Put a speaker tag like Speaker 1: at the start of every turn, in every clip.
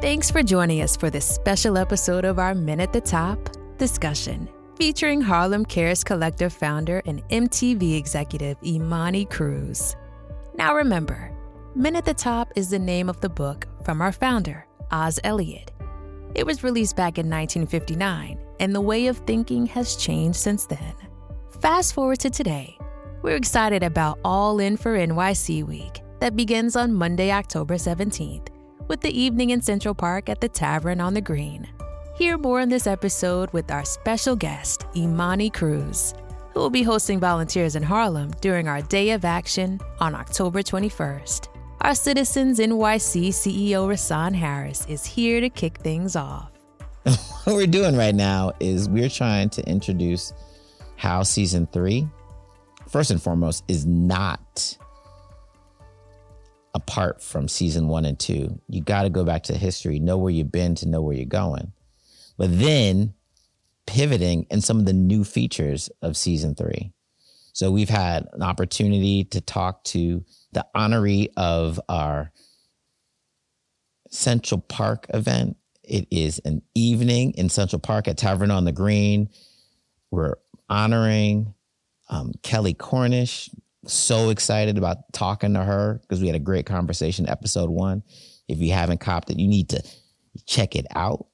Speaker 1: Thanks for joining us for this special episode of our Men at the Top discussion featuring Harlem Cares Collective founder and MTV executive Imani Cruz. Now remember, Men at the Top is the name of the book from our founder, Oz Elliott. It was released back in 1959, and the way of thinking has changed since then. Fast forward to today, we're excited about All In for NYC Week that begins on Monday, October 17th, with the evening in Central Park at the Tavern on the Green. Hear more in this episode with our special guest, Imani Cruz, who will be hosting volunteers in Harlem during our Day of Action on October 21st. Our Citizens NYC CEO Rasan Harris is here to kick things off.
Speaker 2: what we're doing right now is we're trying to introduce how season three, first and foremost, is not apart from season one and two. You got to go back to history, know where you've been to know where you're going but then pivoting in some of the new features of season three. So we've had an opportunity to talk to the honoree of our Central Park event. It is an evening in Central Park at Tavern on the Green. We're honoring um, Kelly Cornish. So excited about talking to her because we had a great conversation, episode one. If you haven't copped it, you need to check it out.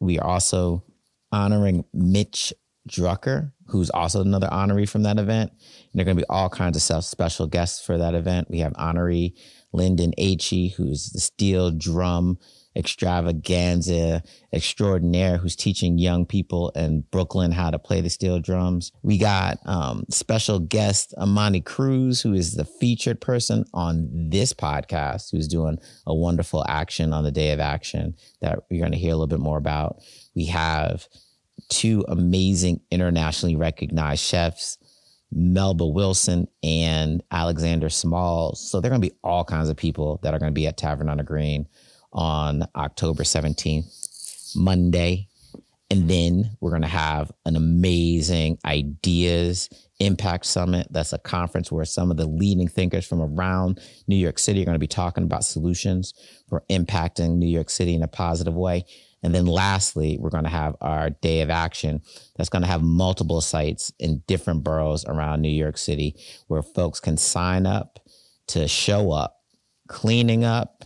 Speaker 2: We are also honoring Mitch Drucker, who's also another honoree from that event. And there are going to be all kinds of special guests for that event. We have honoree Lyndon H.E., who's the steel drum extravaganza extraordinaire who's teaching young people in Brooklyn how to play the steel drums. We got um, special guest Imani Cruz, who is the featured person on this podcast, who's doing a wonderful action on the day of action that we're going to hear a little bit more about. We have two amazing internationally recognized chefs. Melba Wilson and Alexander Smalls. So they're going to be all kinds of people that are going to be at Tavern on the Green on October 17th, Monday. And then we're going to have an amazing ideas impact summit. That's a conference where some of the leading thinkers from around New York City are going to be talking about solutions for impacting New York City in a positive way. And then lastly, we're going to have our day of action that's going to have multiple sites in different boroughs around New York City where folks can sign up to show up, cleaning up,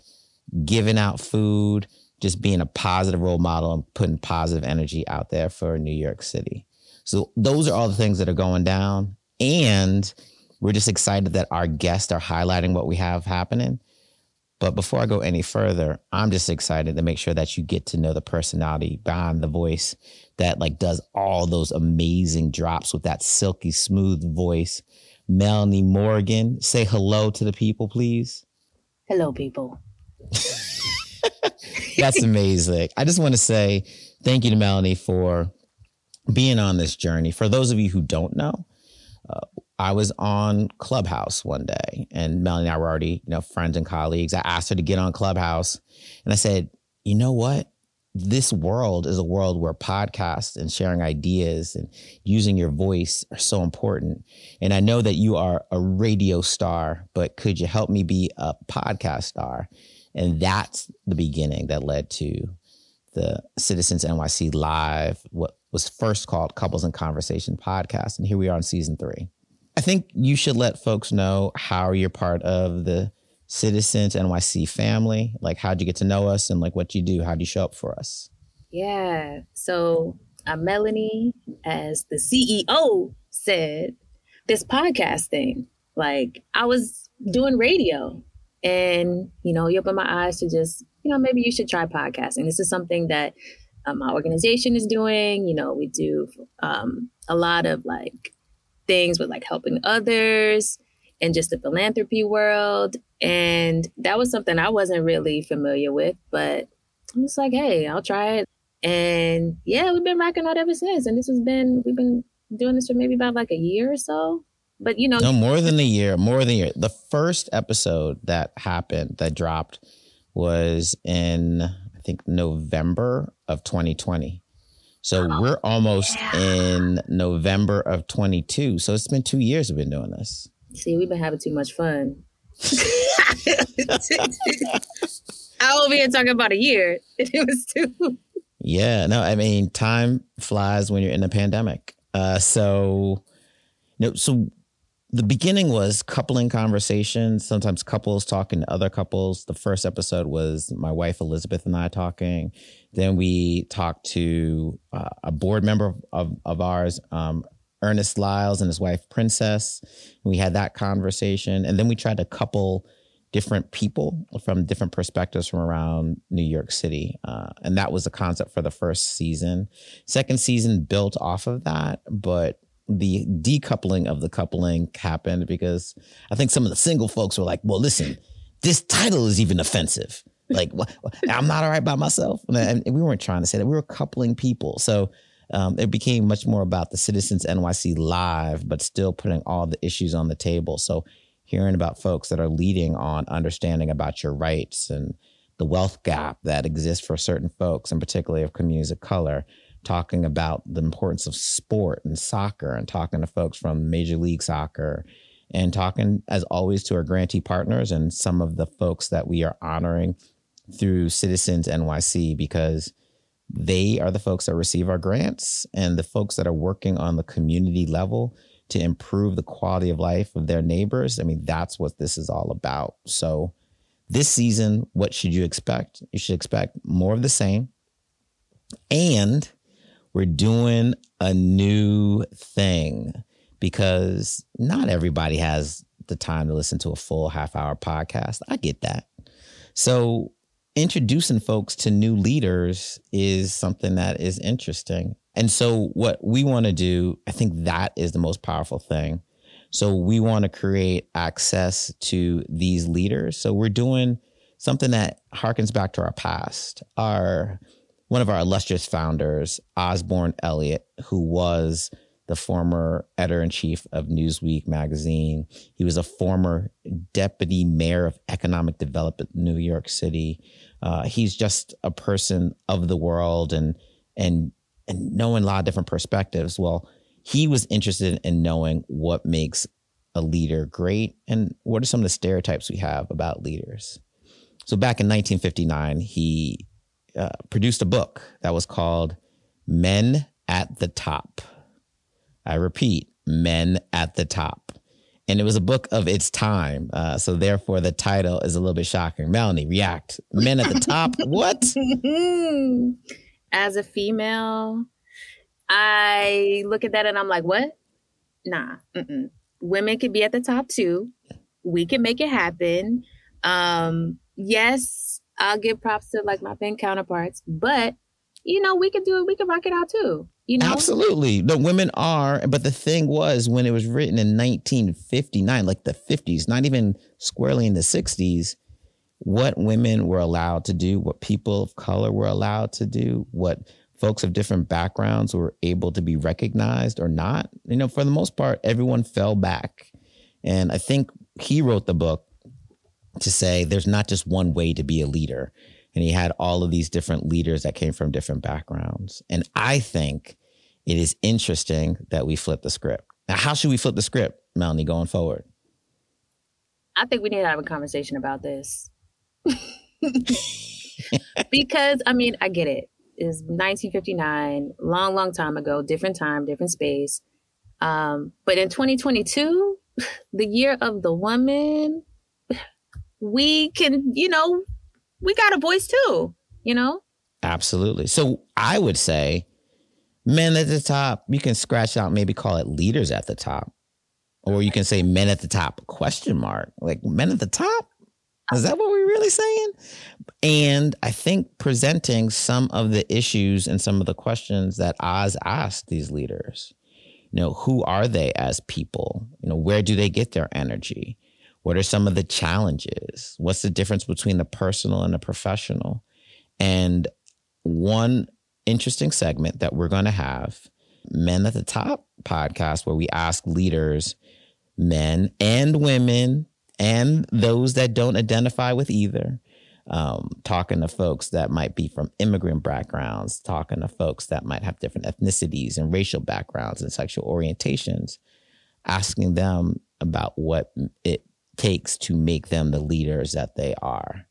Speaker 2: giving out food, just being a positive role model and putting positive energy out there for New York City. So those are all the things that are going down. And we're just excited that our guests are highlighting what we have happening. But before I go any further, I'm just excited to make sure that you get to know the personality behind the voice that like does all those amazing drops with that silky smooth voice. Melanie Morgan, say hello to the people, please.
Speaker 3: Hello, people.
Speaker 2: That's amazing. I just want to say thank you to Melanie for being on this journey. For those of you who don't know, uh, I was on Clubhouse one day, and Melanie and I were already, you know, friends and colleagues. I asked her to get on Clubhouse, and I said, "You know what? This world is a world where podcasts and sharing ideas and using your voice are so important. And I know that you are a radio star, but could you help me be a podcast star?" And that's the beginning that led to the Citizens NYC Live, what was first called Couples and Conversation podcast. And here we are in season three. I think you should let folks know how you're part of the Citizens NYC family. Like, how'd you get to know us and like what you do? How'd you show up for us?
Speaker 3: Yeah. So I'm Melanie, as the CEO said, this podcast thing. Like, I was doing radio and, you know, you open my eyes to just, you know, maybe you should try podcasting. This is something that um, my organization is doing. You know, we do um, a lot of like things with like helping others and just the philanthropy world. And that was something I wasn't really familiar with, but I'm just like, hey, I'll try it. And yeah, we've been rocking out ever since. And this has been, we've been doing this for maybe about like a year or so but you know
Speaker 2: no more than a year more than a year the first episode that happened that dropped was in i think november of 2020 so oh, we're almost yeah. in november of 22 so it's been two years we've been doing this
Speaker 3: see we've been having too much fun I over here talking about a year. It was two.
Speaker 2: Yeah, no, I mean, time flies when you're in a pandemic. Uh, so, no, so the beginning was coupling conversations, sometimes couples talking to other couples. The first episode was my wife Elizabeth and I talking. Then we talked to uh, a board member of, of ours, um, Ernest Lyles, and his wife Princess. We had that conversation. And then we tried to couple different people from different perspectives from around New York City. Uh, and that was the concept for the first season. Second season built off of that, but the decoupling of the coupling happened because I think some of the single folks were like, well, listen, this title is even offensive. Like, I'm not all right by myself. And we weren't trying to say that. We were coupling people. So um, it became much more about the Citizens NYC live, but still putting all the issues on the table. So hearing about folks that are leading on understanding about your rights and the wealth gap that exists for certain folks, and particularly of communities of color, talking about the importance of sport and soccer, and talking to folks from Major League Soccer, and talking, as always, to our grantee partners and some of the folks that we are honoring through Citizens NYC because they are the folks that receive our grants and the folks that are working on the community level to improve the quality of life of their neighbors. I mean, that's what this is all about. So, this season, what should you expect? You should expect more of the same. And we're doing a new thing because not everybody has the time to listen to a full half hour podcast. I get that. So, introducing folks to new leaders is something that is interesting. And so, what we want to do, I think that is the most powerful thing. So, we want to create access to these leaders. So, we're doing something that harkens back to our past. Our one of our illustrious founders, Osborne Elliott, who was the former editor in chief of Newsweek magazine. He was a former deputy mayor of economic development in New York City. Uh, he's just a person of the world and and and knowing a lot of different perspectives. Well, he was interested in knowing what makes a leader great and what are some of the stereotypes we have about leaders. So back in 1959, he uh, produced a book that was called Men at the Top. I repeat, Men at the Top. And it was a book of its time. Uh, so therefore, the title is a little bit shocking. Melanie, react. Men at the Top. what?
Speaker 3: as a female, I look at that and I'm like, what? Nah. Mm-mm. Women can be at the top too. We can make it happen. Um, yes, I'll give props to like my pen counterparts, but you know, we could do it. We could rock it out too. You know,
Speaker 2: absolutely. The women are, but the thing was, when it was written in 1959, like the 50s, not even squarely in the 60s, what women were allowed to do, what people of color were allowed to do, what folks of different backgrounds were able to be recognized or not. You know, for the most part, everyone fell back. And I think he wrote the book to say there's not just one way to be a leader. And he had all of these different leaders that came from different backgrounds. And I think it is interesting that we flip the script. Now, how should we flip the script, Melanie, going forward?
Speaker 3: I think we need to have a conversation about this. because I mean, I get it. It's 1959, long, long time ago, different time, different space. Um, but in 2022, the year of the woman, we can, you know, we got a voice too, you know?
Speaker 2: Absolutely. So I would say men at the top, you can scratch out, maybe call it leaders at the top. Or you can say men at the top question mark. Like men at the top? Is that what we're really saying? And I think presenting some of the issues and some of the questions that Oz asked these leaders. You know, who are they as people? You know, where do they get their energy? What are some of the challenges? What's the difference between the personal and the professional? And one interesting segment that we're going to have Men at the Top podcast, where we ask leaders, men and women, and those that don't identify with either. Um, talking to folks that might be from immigrant backgrounds, talking to folks that might have different ethnicities and racial backgrounds and sexual orientations, asking them about what it takes to make them the leaders that they are.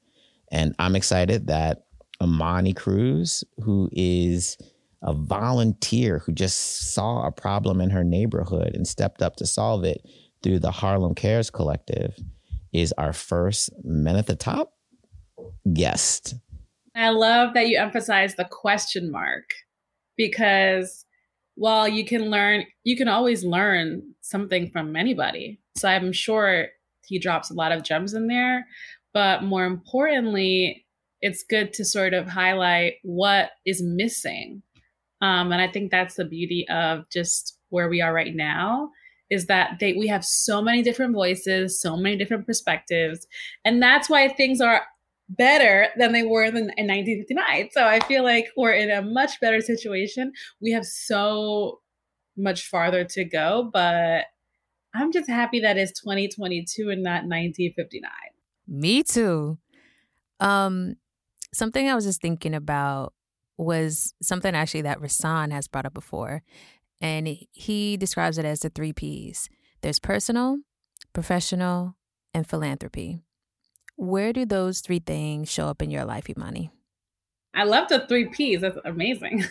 Speaker 2: And I'm excited that Imani Cruz, who is a volunteer who just saw a problem in her neighborhood and stepped up to solve it through the Harlem Cares Collective, is our first Men at the Top guest.
Speaker 4: I love that you emphasize the question mark because while you can learn, you can always learn something from anybody. So I'm sure he drops a lot of gems in there. But more importantly, it's good to sort of highlight what is missing. Um, and I think that's the beauty of just where we are right now is that they we have so many different voices, so many different perspectives, and that's why things are better than they were in, in 1959. So I feel like we're in a much better situation. We have so much farther to go, but I'm just happy that it's 2022 and not 1959.
Speaker 1: Me too. Um, something I was just thinking about was something actually that Rasan has brought up before. And he describes it as the three P's there's personal, professional, and philanthropy. Where do those three things show up in your life, Imani?
Speaker 4: I love the three P's. That's amazing.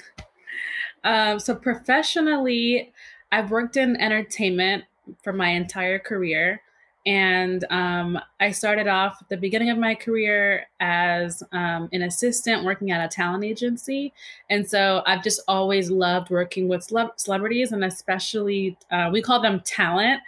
Speaker 4: um, so, professionally, I've worked in entertainment for my entire career. And um, I started off at the beginning of my career as um, an assistant working at a talent agency. And so I've just always loved working with celebrities, and especially uh, we call them talent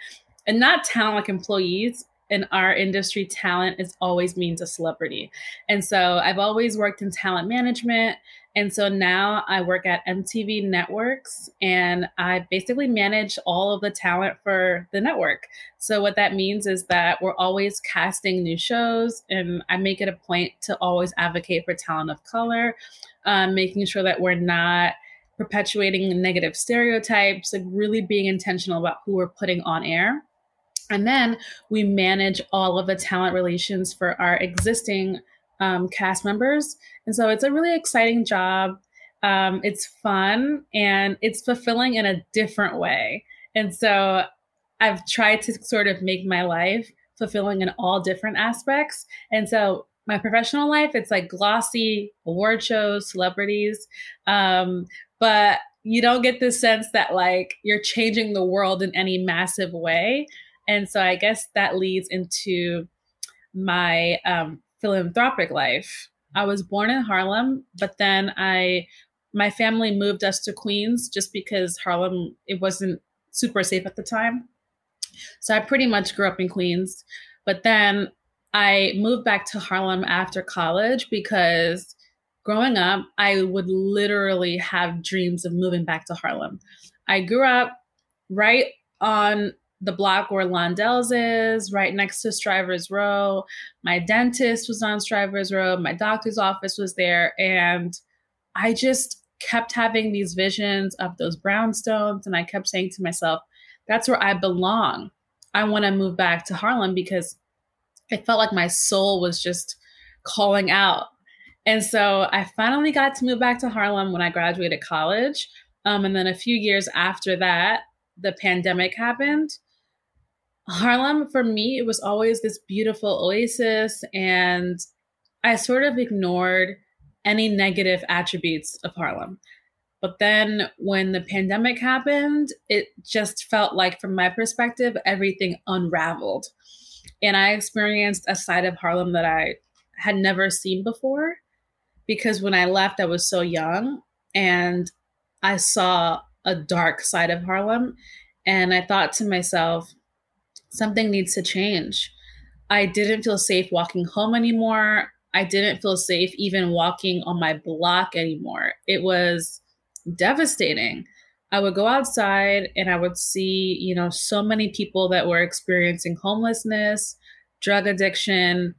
Speaker 4: and not talent like employees, in our industry, talent is always means a celebrity. And so I've always worked in talent management. And so now I work at MTV Networks and I basically manage all of the talent for the network. So what that means is that we're always casting new shows and I make it a point to always advocate for talent of color, um, making sure that we're not perpetuating negative stereotypes, like really being intentional about who we're putting on air. And then we manage all of the talent relations for our existing um, cast members. And so it's a really exciting job. Um, it's fun and it's fulfilling in a different way. And so I've tried to sort of make my life fulfilling in all different aspects. And so my professional life, it's like glossy award shows, celebrities. Um, but you don't get the sense that like you're changing the world in any massive way. And so I guess that leads into my um, philanthropic life. I was born in Harlem, but then I my family moved us to Queens just because Harlem it wasn't super safe at the time. So I pretty much grew up in Queens, but then I moved back to Harlem after college because growing up I would literally have dreams of moving back to Harlem. I grew up right on the block where Londel's is, right next to Strivers Row. My dentist was on Strivers Row. My doctor's office was there. And I just kept having these visions of those brownstones. And I kept saying to myself, that's where I belong. I want to move back to Harlem because I felt like my soul was just calling out. And so I finally got to move back to Harlem when I graduated college. Um, and then a few years after that, the pandemic happened. Harlem, for me, it was always this beautiful oasis, and I sort of ignored any negative attributes of Harlem. But then when the pandemic happened, it just felt like, from my perspective, everything unraveled. And I experienced a side of Harlem that I had never seen before because when I left, I was so young and I saw a dark side of Harlem. And I thought to myself, something needs to change. I didn't feel safe walking home anymore. I didn't feel safe even walking on my block anymore. It was devastating. I would go outside and I would see, you know, so many people that were experiencing homelessness, drug addiction,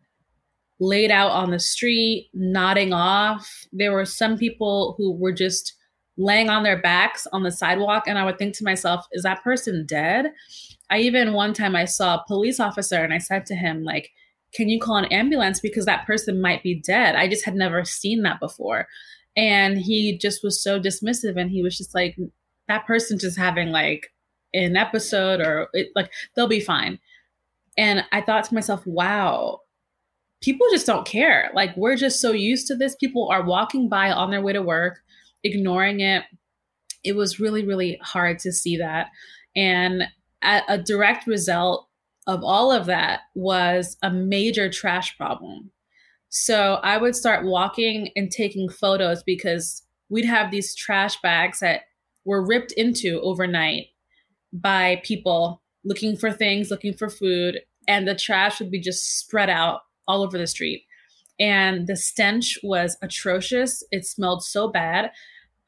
Speaker 4: laid out on the street, nodding off. There were some people who were just laying on their backs on the sidewalk and I would think to myself, is that person dead? I even one time I saw a police officer and I said to him, like, can you call an ambulance because that person might be dead? I just had never seen that before. And he just was so dismissive and he was just like, that person just having like an episode or it, like they'll be fine. And I thought to myself, wow, people just don't care. Like we're just so used to this. People are walking by on their way to work, ignoring it. It was really, really hard to see that. And a direct result of all of that was a major trash problem. So I would start walking and taking photos because we'd have these trash bags that were ripped into overnight by people looking for things, looking for food, and the trash would be just spread out all over the street. And the stench was atrocious. It smelled so bad.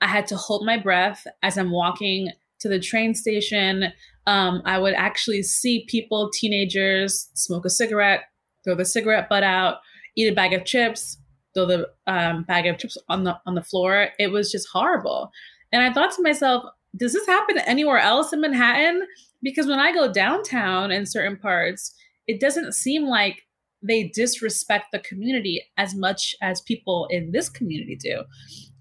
Speaker 4: I had to hold my breath as I'm walking to the train station. Um, I would actually see people, teenagers, smoke a cigarette, throw the cigarette butt out, eat a bag of chips, throw the um, bag of chips on the on the floor. It was just horrible. And I thought to myself, does this happen anywhere else in Manhattan? Because when I go downtown in certain parts, it doesn't seem like they disrespect the community as much as people in this community do.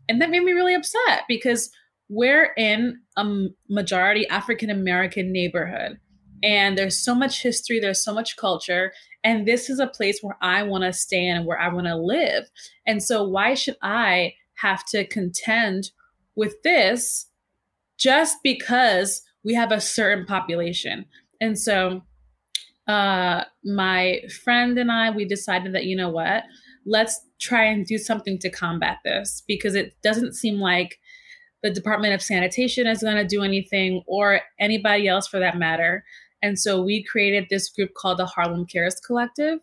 Speaker 4: And that made me really upset because we're in a majority African American neighborhood and there's so much history, there's so much culture, and this is a place where I want to stand and where I want to live. And so, why should I have to contend with this just because we have a certain population? And so, uh, my friend and I, we decided that, you know what, let's try and do something to combat this because it doesn't seem like the Department of Sanitation is going to do anything or anybody else for that matter. And so we created this group called the Harlem Cares Collective.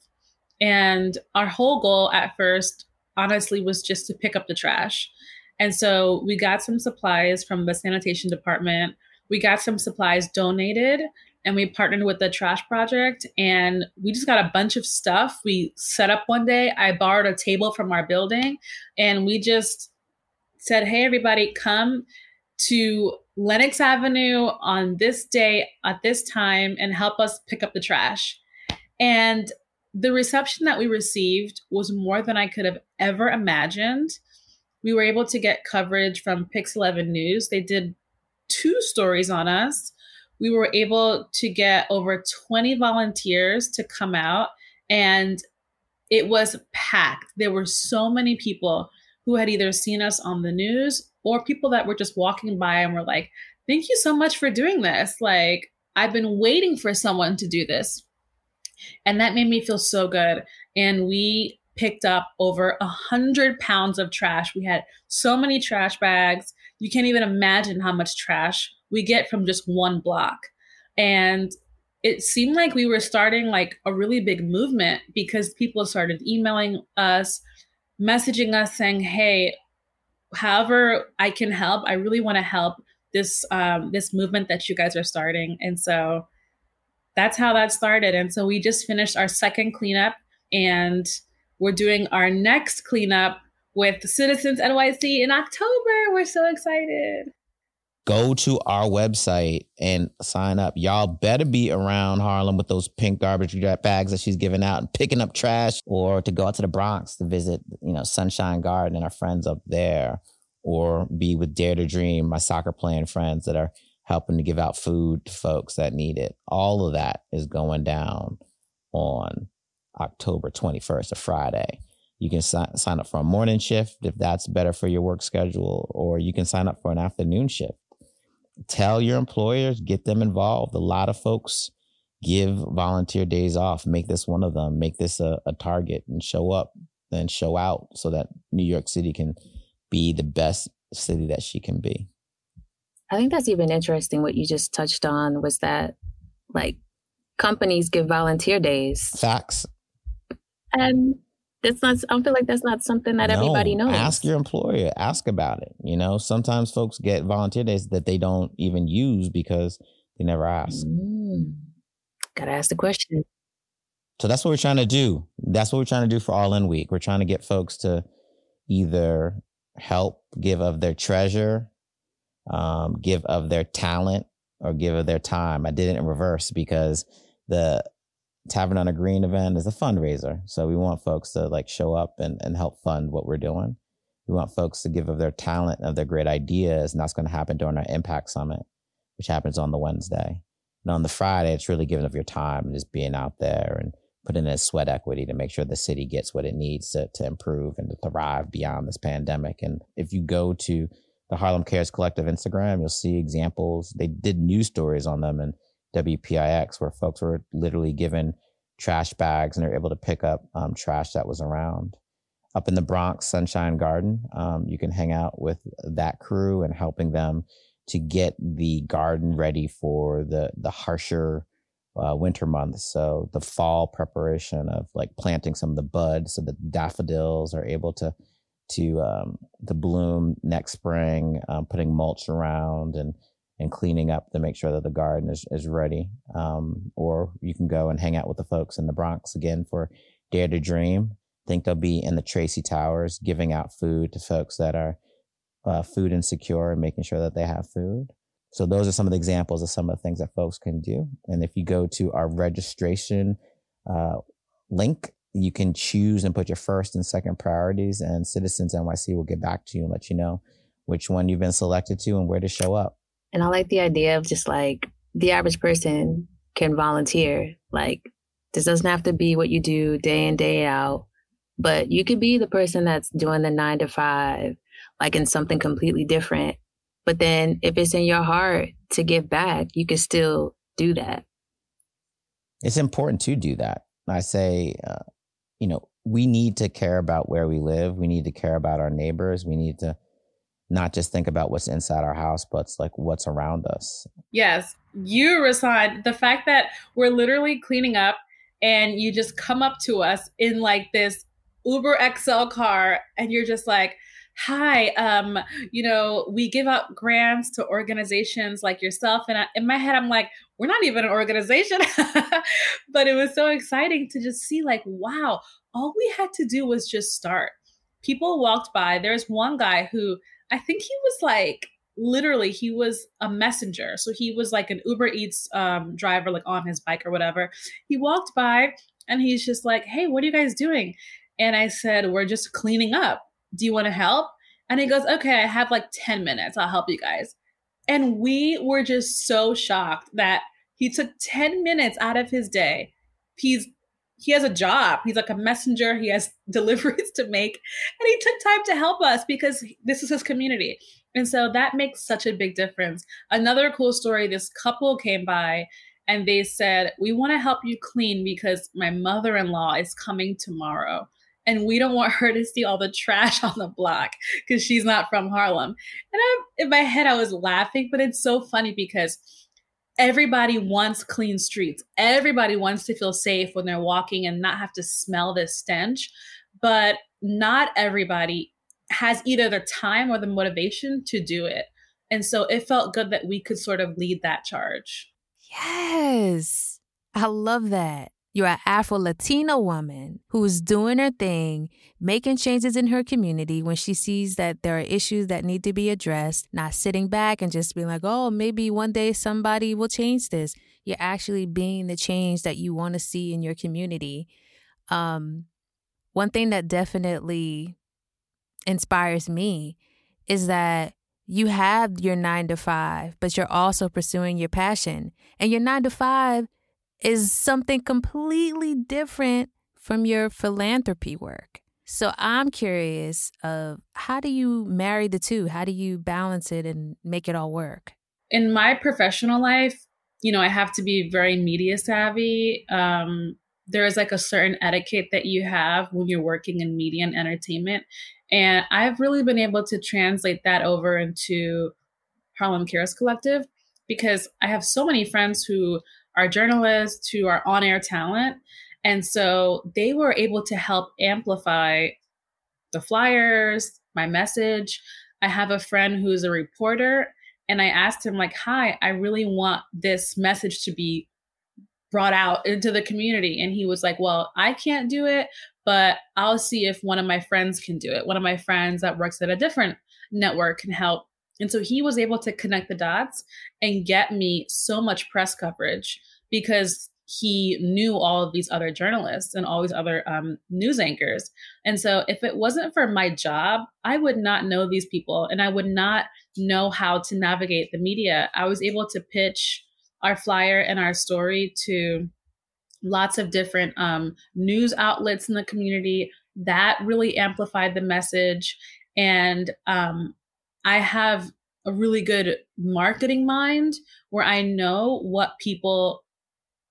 Speaker 4: And our whole goal at first, honestly, was just to pick up the trash. And so we got some supplies from the sanitation department. We got some supplies donated and we partnered with the trash project and we just got a bunch of stuff we set up one day i borrowed a table from our building and we just said hey everybody come to lenox avenue on this day at this time and help us pick up the trash. And the reception that we received was more than i could have ever imagined. We were able to get coverage from pix 11 news. They did two stories on us. We were able to get over 20 volunteers to come out and it was packed. There were so many people who had either seen us on the news or people that were just walking by and were like, Thank you so much for doing this. Like, I've been waiting for someone to do this. And that made me feel so good. And we picked up over a hundred pounds of trash. We had so many trash bags. You can't even imagine how much trash we get from just one block. And it seemed like we were starting like a really big movement because people started emailing us, messaging us saying, "Hey, however I can help, I really want to help this um, this movement that you guys are starting." And so that's how that started. And so we just finished our second cleanup, and we're doing our next cleanup with Citizens NYC in October. We're so excited
Speaker 2: go to our website and sign up. Y'all better be around Harlem with those pink garbage bags that she's giving out and picking up trash or to go out to the Bronx to visit, you know, Sunshine Garden and our friends up there or be with Dare to Dream, my soccer playing friends that are helping to give out food to folks that need it. All of that is going down on October 21st, a Friday. You can sign, sign up for a morning shift if that's better for your work schedule, or you can sign up for an afternoon shift tell your employers, get them involved. A lot of folks give volunteer days off. Make this one of them. Make this a, a target and show up and show out so that New York City can be the best city that she can be.
Speaker 3: I think that's even interesting. What you just touched on was that, like, companies give volunteer days.
Speaker 2: Facts.
Speaker 3: And that's not i feel like that's not something that no, everybody knows.
Speaker 2: ask your employer ask about it you know? Sometimes folks get volunteer days that they don't even use because they never ask. Mm.
Speaker 3: gotta ask the question.
Speaker 2: So that's what we're trying to do. That's what we're trying to do for all in week. We're trying to get folks to either help give of their treasure um, give of their talent or give of their time. I did it in reverse because the Tavern on a Green event is a fundraiser. So we want folks to like show up and, and help fund what we're doing. We want folks to give of their talent, of their great ideas, and that's going to happen during our Impact Summit, which happens on the Wednesday. And on the Friday, it's really giving of your time and just being out there and putting in sweat equity to make sure the city gets what it needs to, to improve and to thrive beyond this pandemic. And if you go to the Harlem Cares Collective Instagram, you'll see examples. They did news stories on them and WPIX where folks were literally given trash bags and they're able to pick up um, trash that was around. Up in the Bronx Sunshine Garden, um, you can hang out with that crew and helping them to get the garden ready for the the harsher uh, winter months. So the fall preparation of like planting some of the buds so that daffodils are able to to um, to bloom next spring, um, putting mulch around and and cleaning up to make sure that the garden is, is ready. Um, or you can go and hang out with the folks in the Bronx again for Dare to Dream. I think they'll be in the Tracy Towers giving out food to folks that are uh, food insecure and making sure that they have food. So those are some of the examples of some of the things that folks can do. And if you go to our registration uh, link, you can choose and put your first and second priorities, and Citizens NYC will get back to you and let you know which one you've been selected to and where to show up.
Speaker 3: And I like the idea of just like the average person can volunteer. Like this doesn't have to be what you do day in, day out, but you could be the person that's doing the nine to five, like in something completely different but then if it's in your heart to give back, you can still do that.
Speaker 2: It's important to do that. I say, uh, you know, we need to care about where we live. We need to care about our neighbors. We need to not just think about what's inside our house, but it's like what's around us.
Speaker 4: Yes. You, Rasan, the fact that we're literally cleaning up and you just come up to us in like this Uber XL car and you're just like, hi um you know we give out grants to organizations like yourself and I, in my head i'm like we're not even an organization but it was so exciting to just see like wow all we had to do was just start people walked by there's one guy who i think he was like literally he was a messenger so he was like an uber eats um, driver like on his bike or whatever he walked by and he's just like hey what are you guys doing and i said we're just cleaning up do you want to help? And he goes, okay, I have like 10 minutes. I'll help you guys. And we were just so shocked that he took 10 minutes out of his day. He's he has a job. He's like a messenger. He has deliveries to make. And he took time to help us because this is his community. And so that makes such a big difference. Another cool story this couple came by and they said, We want to help you clean because my mother in law is coming tomorrow and we don't want her to see all the trash on the block because she's not from Harlem. And I'm in my head, I was laughing, but it's so funny because everybody wants clean streets. Everybody wants to feel safe when they're walking and not have to smell this stench. But not everybody has either the time or the motivation to do it. And so it felt good that we could sort of lead that charge.
Speaker 1: Yes. I love that. You're an Afro Latina woman who's doing her thing, making changes in her community when she sees that there are issues that need to be addressed, not sitting back and just being like, oh, maybe one day somebody will change this. You're actually being the change that you want to see in your community. Um, one thing that definitely inspires me is that you have your nine to five, but you're also pursuing your passion. And your nine to five is something completely different from your philanthropy work. So I'm curious of how do you marry the two? How do you balance it and make it all work?
Speaker 4: In my professional life, you know, I have to be very media savvy. Um, there is like a certain etiquette that you have when you're working in media and entertainment. And I've really been able to translate that over into Harlem Cares Collective because I have so many friends who our journalists, to our on air talent. And so they were able to help amplify the flyers, my message. I have a friend who's a reporter, and I asked him, like, hi, I really want this message to be brought out into the community. And he was like, well, I can't do it, but I'll see if one of my friends can do it. One of my friends that works at a different network can help and so he was able to connect the dots and get me so much press coverage because he knew all of these other journalists and all these other um, news anchors. And so if it wasn't for my job, I would not know these people and I would not know how to navigate the media. I was able to pitch our flyer and our story to lots of different um, news outlets in the community. That really amplified the message. And um, I have a really good marketing mind where I know what people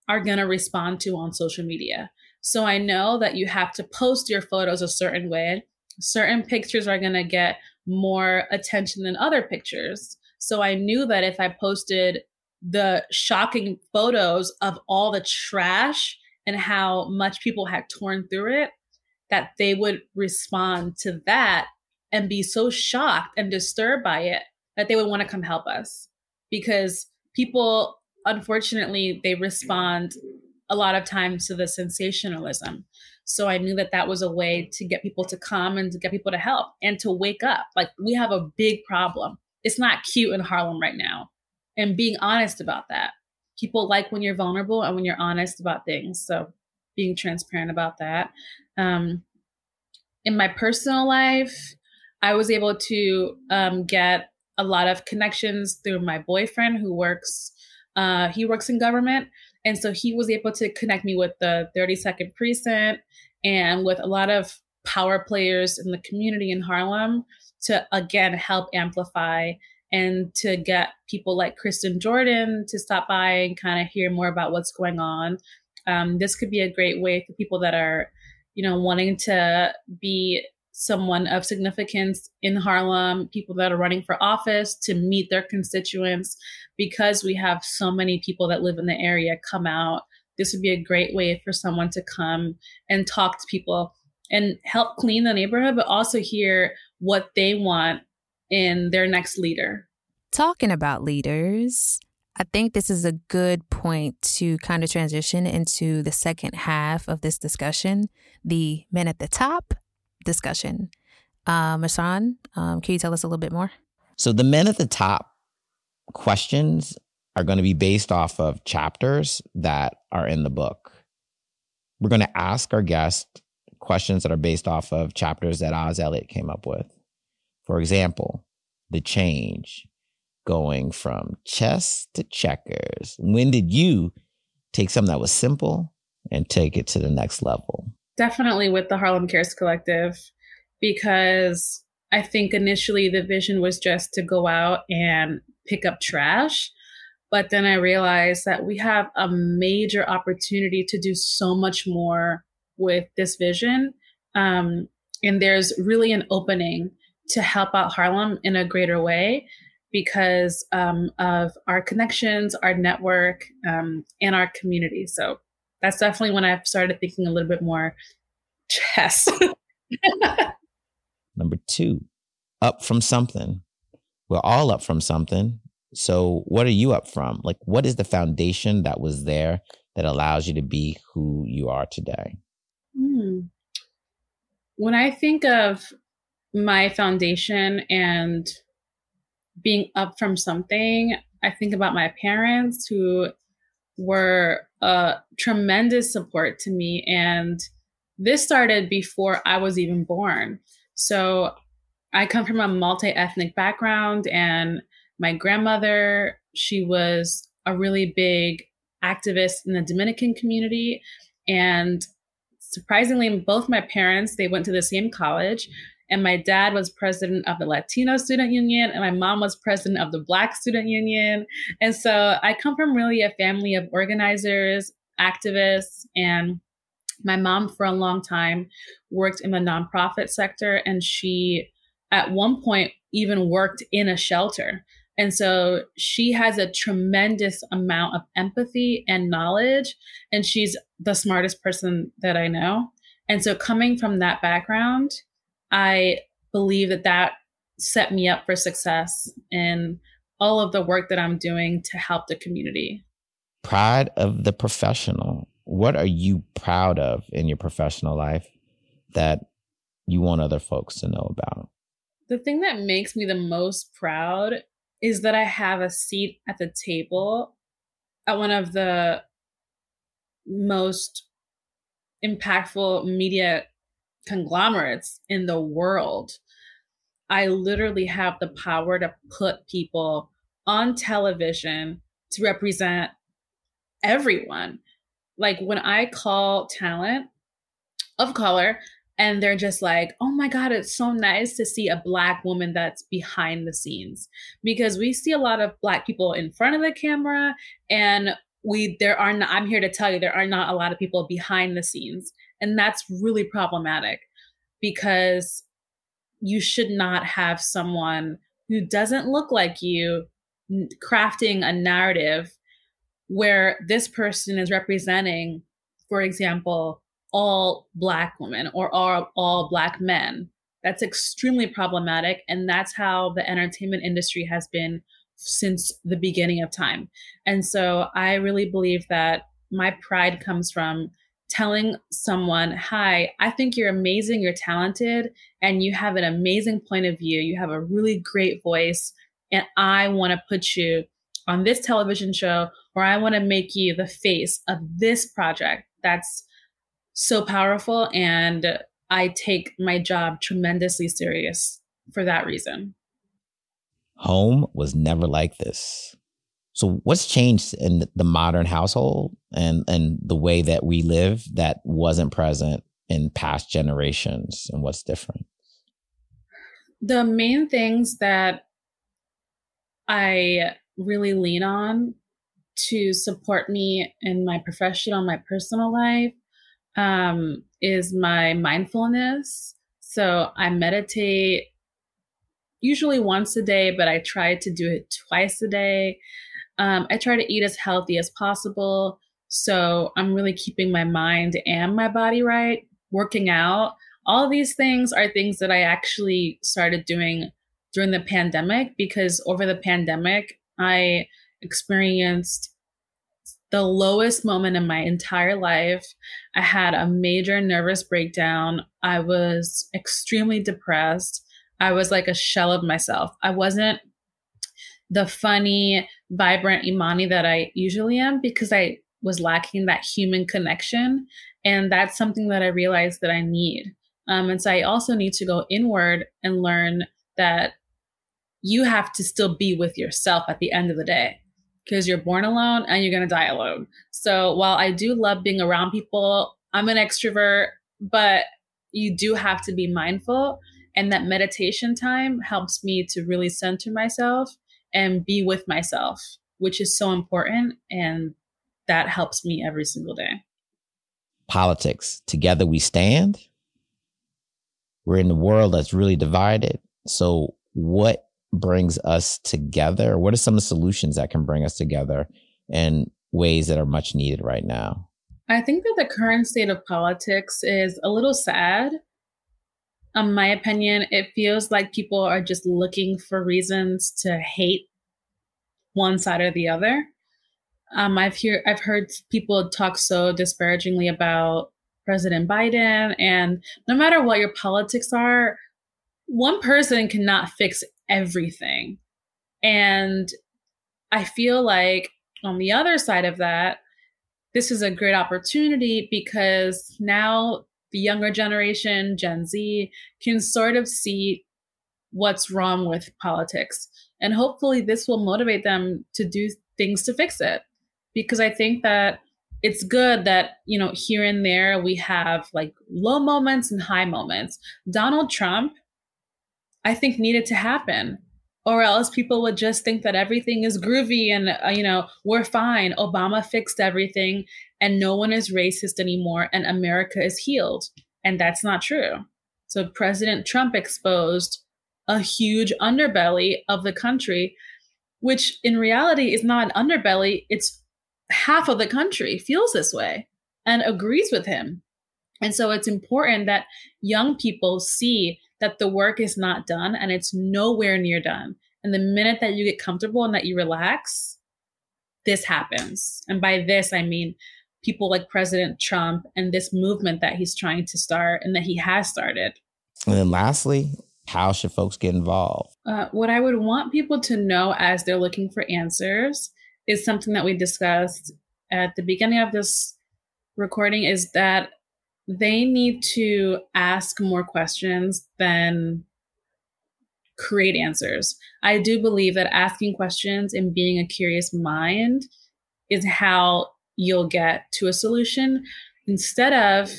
Speaker 4: are going to respond to on social media. So I know that you have to post your photos a certain way. Certain pictures are going to get more attention than other pictures. So I knew that if I posted the shocking photos of all the trash and how much people had torn through it, that they would respond to that and be so shocked and disturbed by it that they would want to come help us. Because people, unfortunately, they respond a lot of times to the sensationalism. So I knew that that was a way to get people to come and to get people to help and to wake up. Like we have a big problem. It's not cute in Harlem right now. And being honest about that. People like when you're vulnerable and when you're honest about things. So being transparent about that. Um, in my personal life, I was able to um, get a lot of connections through my boyfriend who works. Uh, he works in government, and so he was able to connect me with the 32nd precinct and with a lot of power players in the community in Harlem to again help amplify and to get people like Kristin Jordan to stop by and kind of hear more about what's going on. Um, this could be a great way for people that are, you know, wanting to be someone of significance in Harlem, people that are running for office to meet their constituents. Because we have so many people that live in the area come out, this would be a great way for someone to come and talk to people and help clean the neighborhood, but also hear what they want in their next leader.
Speaker 1: Talking about leaders, I think this is a good point to kind of transition into the second half of this discussion the men at the top discussion. Uh, Rasan, um, can you tell us a little bit more?
Speaker 2: So, the men at the top questions are going to be based off of chapters that are in the book. We're going to ask our guests questions that are based off of chapters that Oz Elliott came up with. For example, the change going from chess to checkers. When did you take something that was simple and take it to the next level?
Speaker 4: Definitely with the Harlem Cares Collective, because I think initially the vision was just to go out and pick up trash. But then I realized that we have a major opportunity to do so much more with this vision. Um, and there's really an opening to help out Harlem in a greater way because um, of our connections, our network, um, and our community. So that's definitely when I started thinking a little bit more chess.
Speaker 2: Number two, up from something. We're all up from something. So, what are you up from? Like, what is the foundation that was there that allows you to be who you are today? Hmm.
Speaker 4: When I think of my foundation and being up from something, I think about my parents who were a tremendous support to me. And this started before I was even born. So I come from a multi ethnic background, and my grandmother, she was a really big activist in the Dominican community. And surprisingly, both my parents, they went to the same college. And my dad was president of the Latino Student Union, and my mom was president of the Black Student Union. And so I come from really a family of organizers, activists, and my mom, for a long time, worked in the nonprofit sector, and she, at one point, even worked in a shelter. And so she has a tremendous amount of empathy and knowledge, and she's the smartest person that I know. And so, coming from that background, I believe that that set me up for success in all of the work that I'm doing to help the community.
Speaker 2: Pride of the professional. What are you proud of in your professional life that you want other folks to know about?
Speaker 4: The thing that makes me the most proud is that I have a seat at the table at one of the most impactful media conglomerates in the world. I literally have the power to put people on television to represent everyone. like when I call talent of color and they're just like, oh my God, it's so nice to see a Black woman that's behind the scenes. Because we see a lot of Black people in front of the camera, and we, there are not, I'm here to tell you, there are not a lot of people behind the scenes. And that's really problematic because you should not have someone who doesn't look like you crafting a narrative where this person is representing, for example, all black women or all, all black men. That's extremely problematic. And that's how the entertainment industry has been since the beginning of time. And so I really believe that my pride comes from telling someone, Hi, I think you're amazing, you're talented, and you have an amazing point of view. You have a really great voice. And I want to put you on this television show, or I want to make you the face of this project. That's so powerful. And I take my job tremendously serious for that reason.
Speaker 2: Home was never like this. So what's changed in the modern household and and the way that we live that wasn't present in past generations and what's different?
Speaker 4: The main things that I really lean on to support me in my professional, my personal life um, is my mindfulness. So I meditate usually once a day, but I try to do it twice a day. Um, I try to eat as healthy as possible. So I'm really keeping my mind and my body right, working out. All these things are things that I actually started doing during the pandemic because over the pandemic, I experienced the lowest moment in my entire life. I had a major nervous breakdown. I was extremely depressed. I was like a shell of myself. I wasn't the funny, vibrant Imani that I usually am because I was lacking that human connection. And that's something that I realized that I need. Um, and so I also need to go inward and learn that you have to still be with yourself at the end of the day because you're born alone and you're going to die alone. So while I do love being around people, I'm an extrovert, but you do have to be mindful. And that meditation time helps me to really center myself and be with myself, which is so important. And that helps me every single day.
Speaker 2: Politics. Together we stand. We're in a world that's really divided. So, what brings us together? What are some of the solutions that can bring us together in ways that are much needed right now?
Speaker 4: I think that the current state of politics is a little sad. In my opinion, it feels like people are just looking for reasons to hate one side or the other. Um, I've hear I've heard people talk so disparagingly about President Biden, and no matter what your politics are, one person cannot fix everything. And I feel like on the other side of that, this is a great opportunity because now the younger generation, Gen Z, can sort of see what's wrong with politics. And hopefully, this will motivate them to do things to fix it. Because I think that it's good that, you know, here and there we have like low moments and high moments. Donald Trump I think needed to happen. Or else people would just think that everything is groovy and, uh, you know, we're fine. Obama fixed everything and no one is racist anymore and America is healed. And that's not true. So President Trump exposed a huge underbelly of the country, which in reality is not an underbelly. It's half of the country feels this way and agrees with him. And so it's important that young people see that the work is not done and it's nowhere near done. And the minute that you get comfortable and that you relax, this happens. And by this, I mean people like President Trump and this movement that he's trying to start and that he has started.
Speaker 2: And then lastly, how should folks get involved?
Speaker 4: Uh, what I would want people to know as they're looking for answers is something that we discussed at the beginning of this recording is that they need to ask more questions than create answers. I do believe that asking questions and being a curious mind is how you'll get to a solution instead of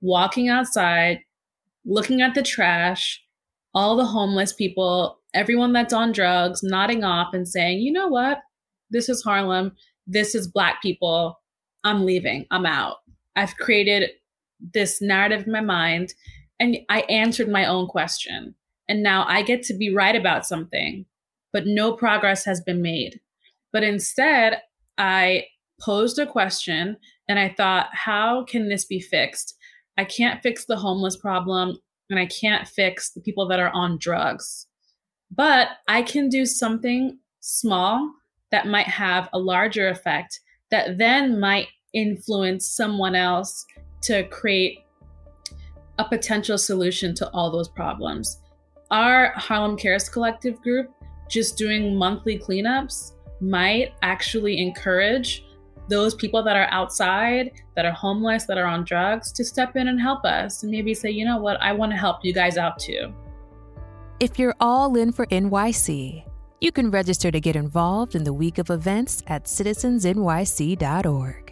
Speaker 4: walking outside, looking at the trash, all the homeless people, everyone that's on drugs, nodding off and saying, you know what? This is Harlem. This is Black people. I'm leaving. I'm out. I've created this narrative in my mind and I answered my own question. And now I get to be right about something, but no progress has been made. But instead, I posed a question and I thought, how can this be fixed? I can't fix the homeless problem and I can't fix the people that are on drugs. But I can do something small that might have a larger effect that then might influence someone else to create a potential solution to all those problems. Our Harlem Cares Collective group, just doing monthly cleanups, might actually encourage those people that are outside, that are homeless, that are on drugs, to step in and help us and maybe say, you know what, I want to help you guys out too.
Speaker 1: If you're all in for NYC, you can register to get involved in the week of events at citizensnyc.org.